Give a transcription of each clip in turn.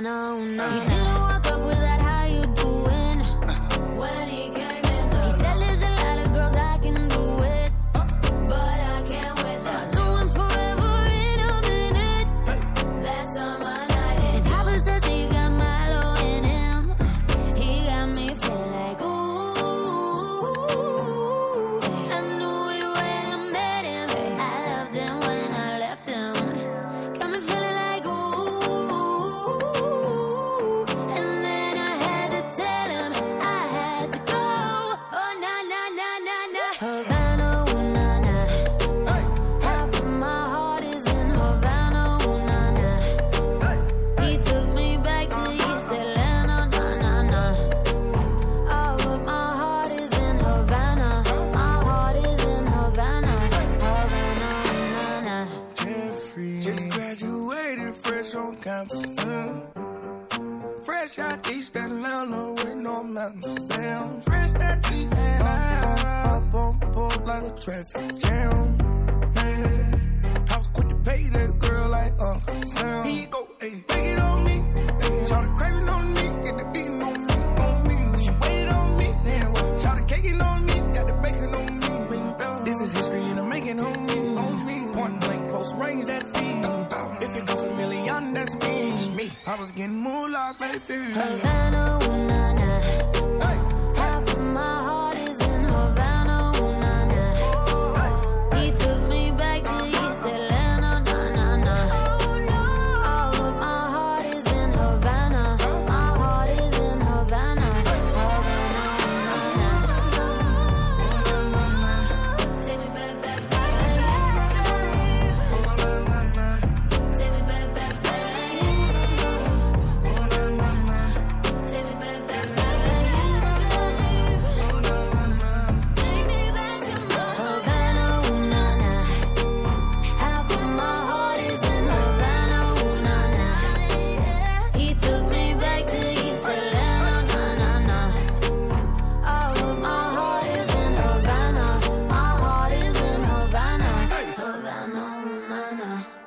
no, no. Uh. Mm. Fresh out East Atlanta with no mountains. Damn, fresh out East Atlanta. Up on board like a traffic jam. Baby. Na, na.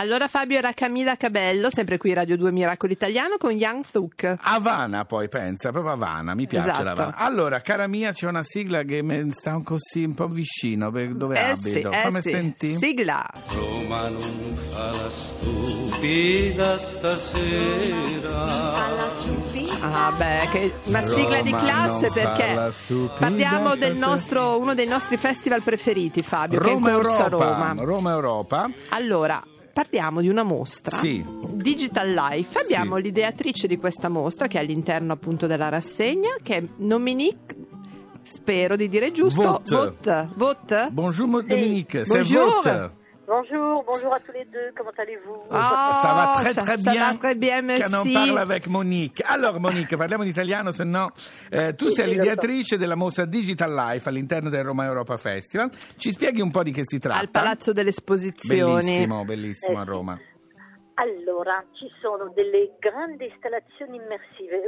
Allora Fabio era Camilla Cabello, sempre qui Radio 2 Miracolo Italiano con Young Thuk. Havana poi pensa, proprio Havana, mi piace Esatto. l'Havana. Allora, cara mia, c'è una sigla che mi sta un così un po' vicino, per dove Eh sì, abito. eh Fammi sì. senti? Sigla. Roma non fa la stupida stasera. Ah beh, che una sigla di classe perché stupida parliamo del nostro, uno dei nostri festival preferiti Fabio, Roma che è in corso Europa, a Roma. Roma Europa. Allora, parliamo di una mostra. Sì. Digital Life, abbiamo Sì. l'ideatrice di questa mostra che è all'interno appunto della rassegna che è Dominique, spero di dire giusto. Vogt. Vogt? Bonjour Dominique, c'est Bonjour. Bonjour, bonjour à tous les deux, comment allez-vous Ah, ça va très ça- très ça bien. va très bien, Che non merci. parla avec Monique. Allora Monique, parliamo in italiano, se no eh, tu Sì, sei sì, l'ideatrice della mostra Digital Life all'interno del Roma Europa Festival. Ci spieghi un po' di che si tratta? Al Palazzo delle Esposizioni. Bellissimo, bellissimo a Eh, sì. Roma. Allora, ci sono delle grandi installazioni immersive.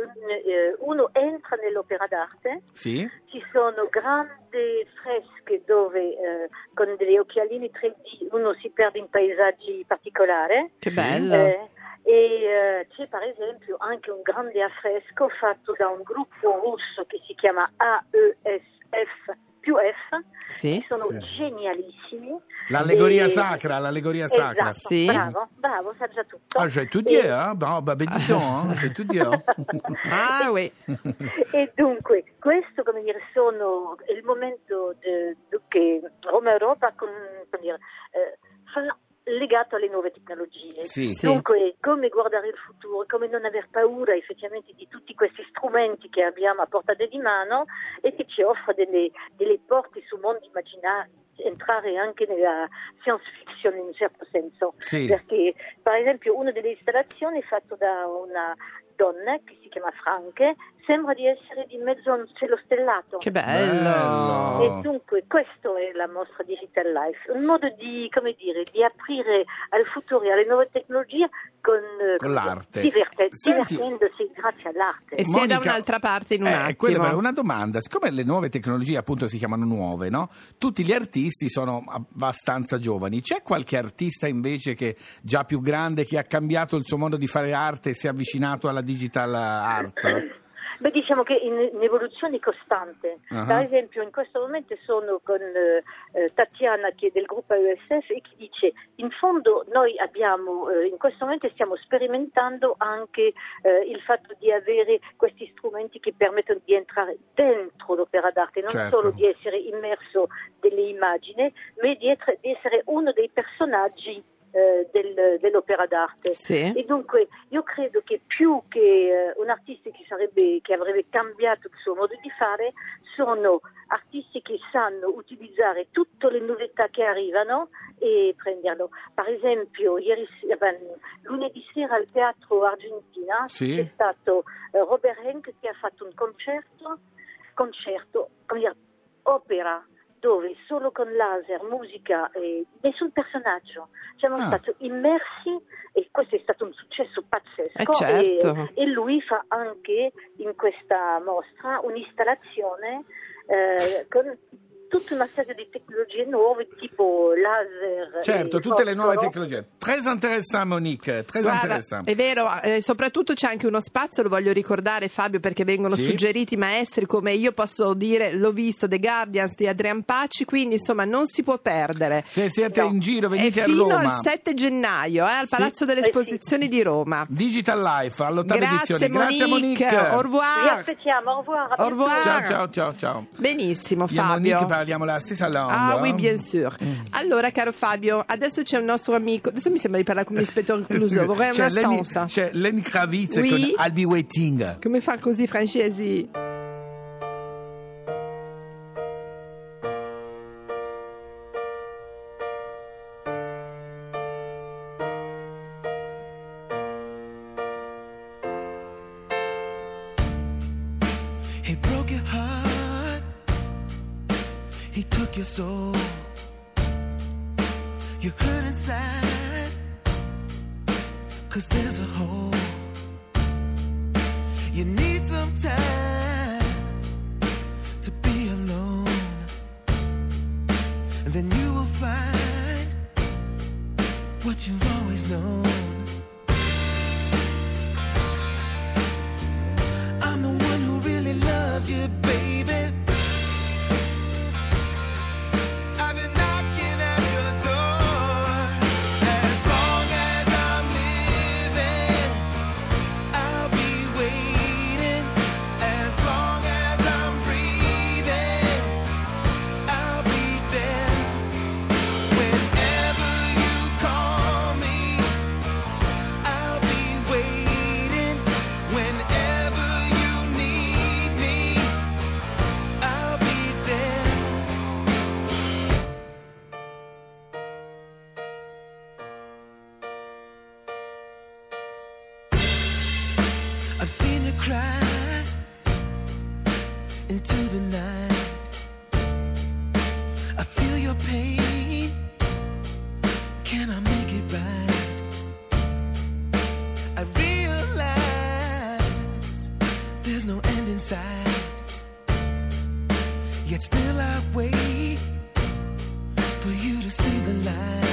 Eh, uno entra nell'opera d'arte, Sì? ci sono grandi fresche dove eh, con degli occhialini 3D uno si perde in paesaggi particolari. Che bello. Eh, e eh, c'è per esempio anche un grande affresco fatto da un gruppo russo che si chiama AESF più F, Sì. sono Sì. genialissimi. L'allegoria E- sacra, l'allegoria sacra. Esatto, Sì. bravo, bravo, sa già tutto. Ah, j'ai tout dit, E- hein? Bon, bah, ben dis donc, hein? j'ai tout dit, hein? Ah, oui. E dunque, questo come dire, sono il momento de- de- che Roma Europa con, come dire, eh, fa legato alle nuove tecnologie. Sì. Sì. Dunque, come guardare il futuro, come non aver paura effettivamente di tutti questi strumenti che abbiamo a portata di mano e che ci offre delle, delle porte su mondi immaginari, entrare anche nella science fiction in un certo senso. Sì. Perché, per esempio, una delle installazioni è fatta da una donna che si chiama Franche, sembra di essere di mezzo a un cielo stellato. Che bello. Bello. E dunque questo è la mostra Digital Life, un modo di, come dire, di aprire al futuro e alle nuove tecnologie con, Con l'arte. diverte- Senti- divertendosi grazie all'arte. E si è da Monica, un'altra parte in un eh, attimo. quella una domanda, siccome le nuove tecnologie appunto si chiamano nuove, no? Tutti gli artisti sono abbastanza giovani. C'è qualche artista invece che già più grande che ha cambiato il suo modo di fare arte e si è avvicinato alla digital art? Beh, diciamo che in, in evoluzione costante. Ah. Per esempio, in questo momento sono con eh, Tatiana, che è del gruppo USF, e che dice: In fondo, noi abbiamo, eh, in questo momento stiamo sperimentando anche eh, il fatto di avere questi strumenti che permettono di entrare dentro l'opera d'arte, non Certo. solo di essere immerso delle immagini, ma di, etre- di essere uno dei personaggi eh, del- dell'opera d'arte. Sì. E dunque io credo che più che eh, un artista che, sarebbe, che avrebbe cambiato il suo modo di fare, sono artisti che sanno utilizzare tutte le novità che arrivano e prenderlo. Per esempio, ieri, ben, lunedì sera al Teatro Argentina Sì. c'è stato eh, Robert Henk che ha fatto un concerto, concerto come dire, opera dove solo con laser, musica e nessun personaggio siamo Ah. stati immersi e questo è stato un successo pazzesco Eh, certo. e, e lui fa anche in questa mostra un'installazione eh, con tutta una serie di tecnologie nuove tipo laser Certo, e tutte le nuove tecnologie. Très intéressant, Monique. Très Guarda, intéressant. è vero, eh, soprattutto c'è anche uno spazio, lo voglio ricordare Fabio perché vengono Sì. suggeriti maestri come io posso dire, l'ho visto, The Guardians di Adrian Paci, quindi insomma non si può perdere. Se siete No. in giro, venite a fino Roma. al 7 gennaio eh, al Sì. Palazzo delle Eh sì. Esposizioni di Roma. Digital Life all'ottava Grazie edizione. Grazie Monique, Monique. au Vi revoir. aspettiamo, au revoir. a Au revoir. Ciao ciao ciao ciao. Benissimo e Fabio. Parliamo la stessa lingua. Ah oui, bien sûr. Allora, caro Fabio, adesso c'è un nostro amico. Adesso mi sembra di parlare come ispettore Clouseau. Vorrei C'è una Lenny, stanza. c'è Lenny Kravitz Oui. con I'll be waiting. Come fa così, francesi? Your soul. You hurt inside. Cause there's a hole. You need some time to be alone. And then you will find what you've always known. Yet still I wait for you to see the light.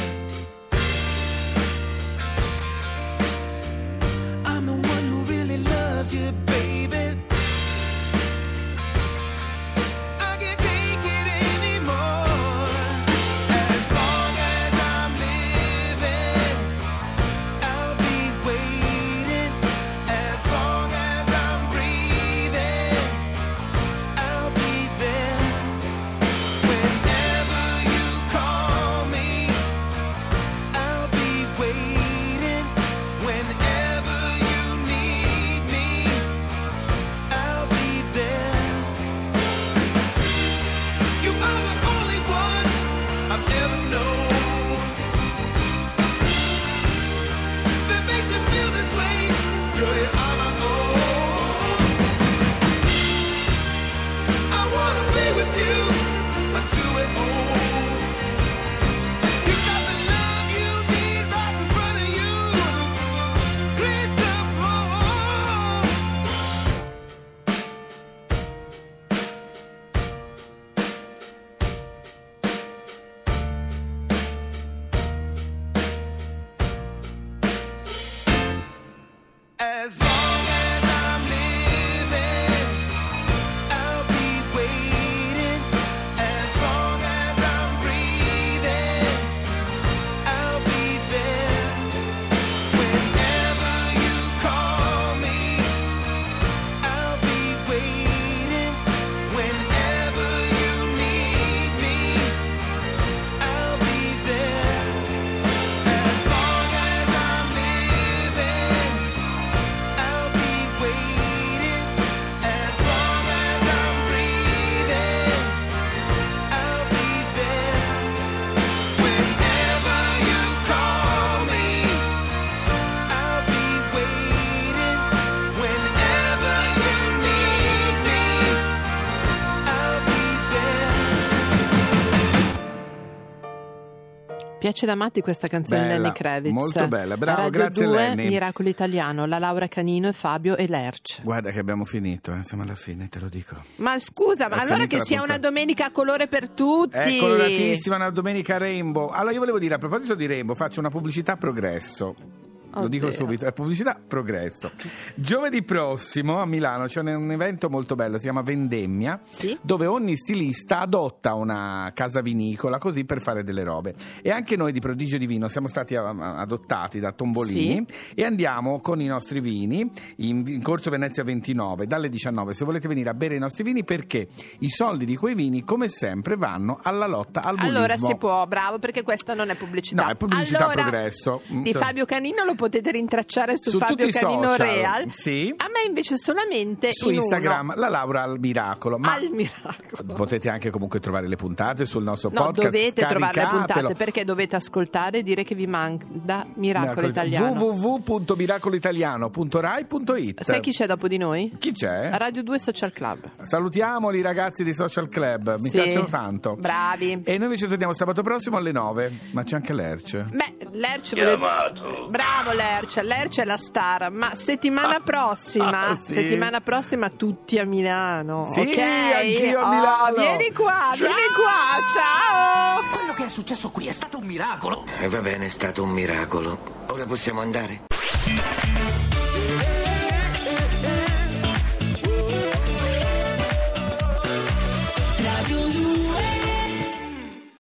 Piace da matti questa canzone di Bella, Lenny Kravitz. molto bella. Bravo, Radio grazie, 2, Lenny. Miracolo Italiano, la Laura Canino e Fabio e Lerch. Guarda che abbiamo finito, eh, siamo alla fine, te lo dico. Ma scusa, ma allora che sia puntata. una domenica a colore per tutti. È coloratissima una domenica Rainbow. Allora io volevo dire, a proposito di Rainbow, faccio una pubblicità progresso. Lo dico subito, è pubblicità progresso. Giovedì prossimo a Milano c'è un, evento molto bello, si chiama Vendemmia, Sì. dove ogni stilista adotta una casa vinicola così per fare delle robe. E anche noi di Prodigio di Vino siamo stati a- a- adottati da Tombolini e andiamo con i nostri vini in, in Corso Venezia 29 dalle 19 se volete venire a bere i nostri vini perché i soldi di quei vini come sempre vanno alla lotta al bullismo. Allora si può, bravo, perché questa non è pubblicità. No, è pubblicità Allora, progresso. Mm, Di to- Fabio Canino lo potete rintracciare su, Su Fabio Canino social, Real. sì. A me invece solamente su in Instagram uno. la Laura al miracolo ma Al miracolo. potete anche comunque trovare le puntate sul nostro No, podcast dovete trovare le puntate perché dovete ascoltare e dire che vi manca Miracolo Italiano. www.miracolitaliano.rai.it Sai chi c'è dopo di noi? Chi c'è? Radio 2 Social Club. Salutiamoli i ragazzi di Social Club, mi Sì. piacciono tanto. Bravi. E noi invece torniamo sabato prossimo alle 9, ma c'è anche l'Erce. Beh, Lerch vuole- Bravo Lerch, Lerch è la star, ma settimana prossima, Ah, sì. settimana prossima tutti a Milano. Sì, ok? anch'io a Oh, Milano. vieni qua, Ciao. vieni qua, ciao! Quello che è successo qui è stato un miracolo. E va bene, è stato un miracolo. Ora possiamo andare?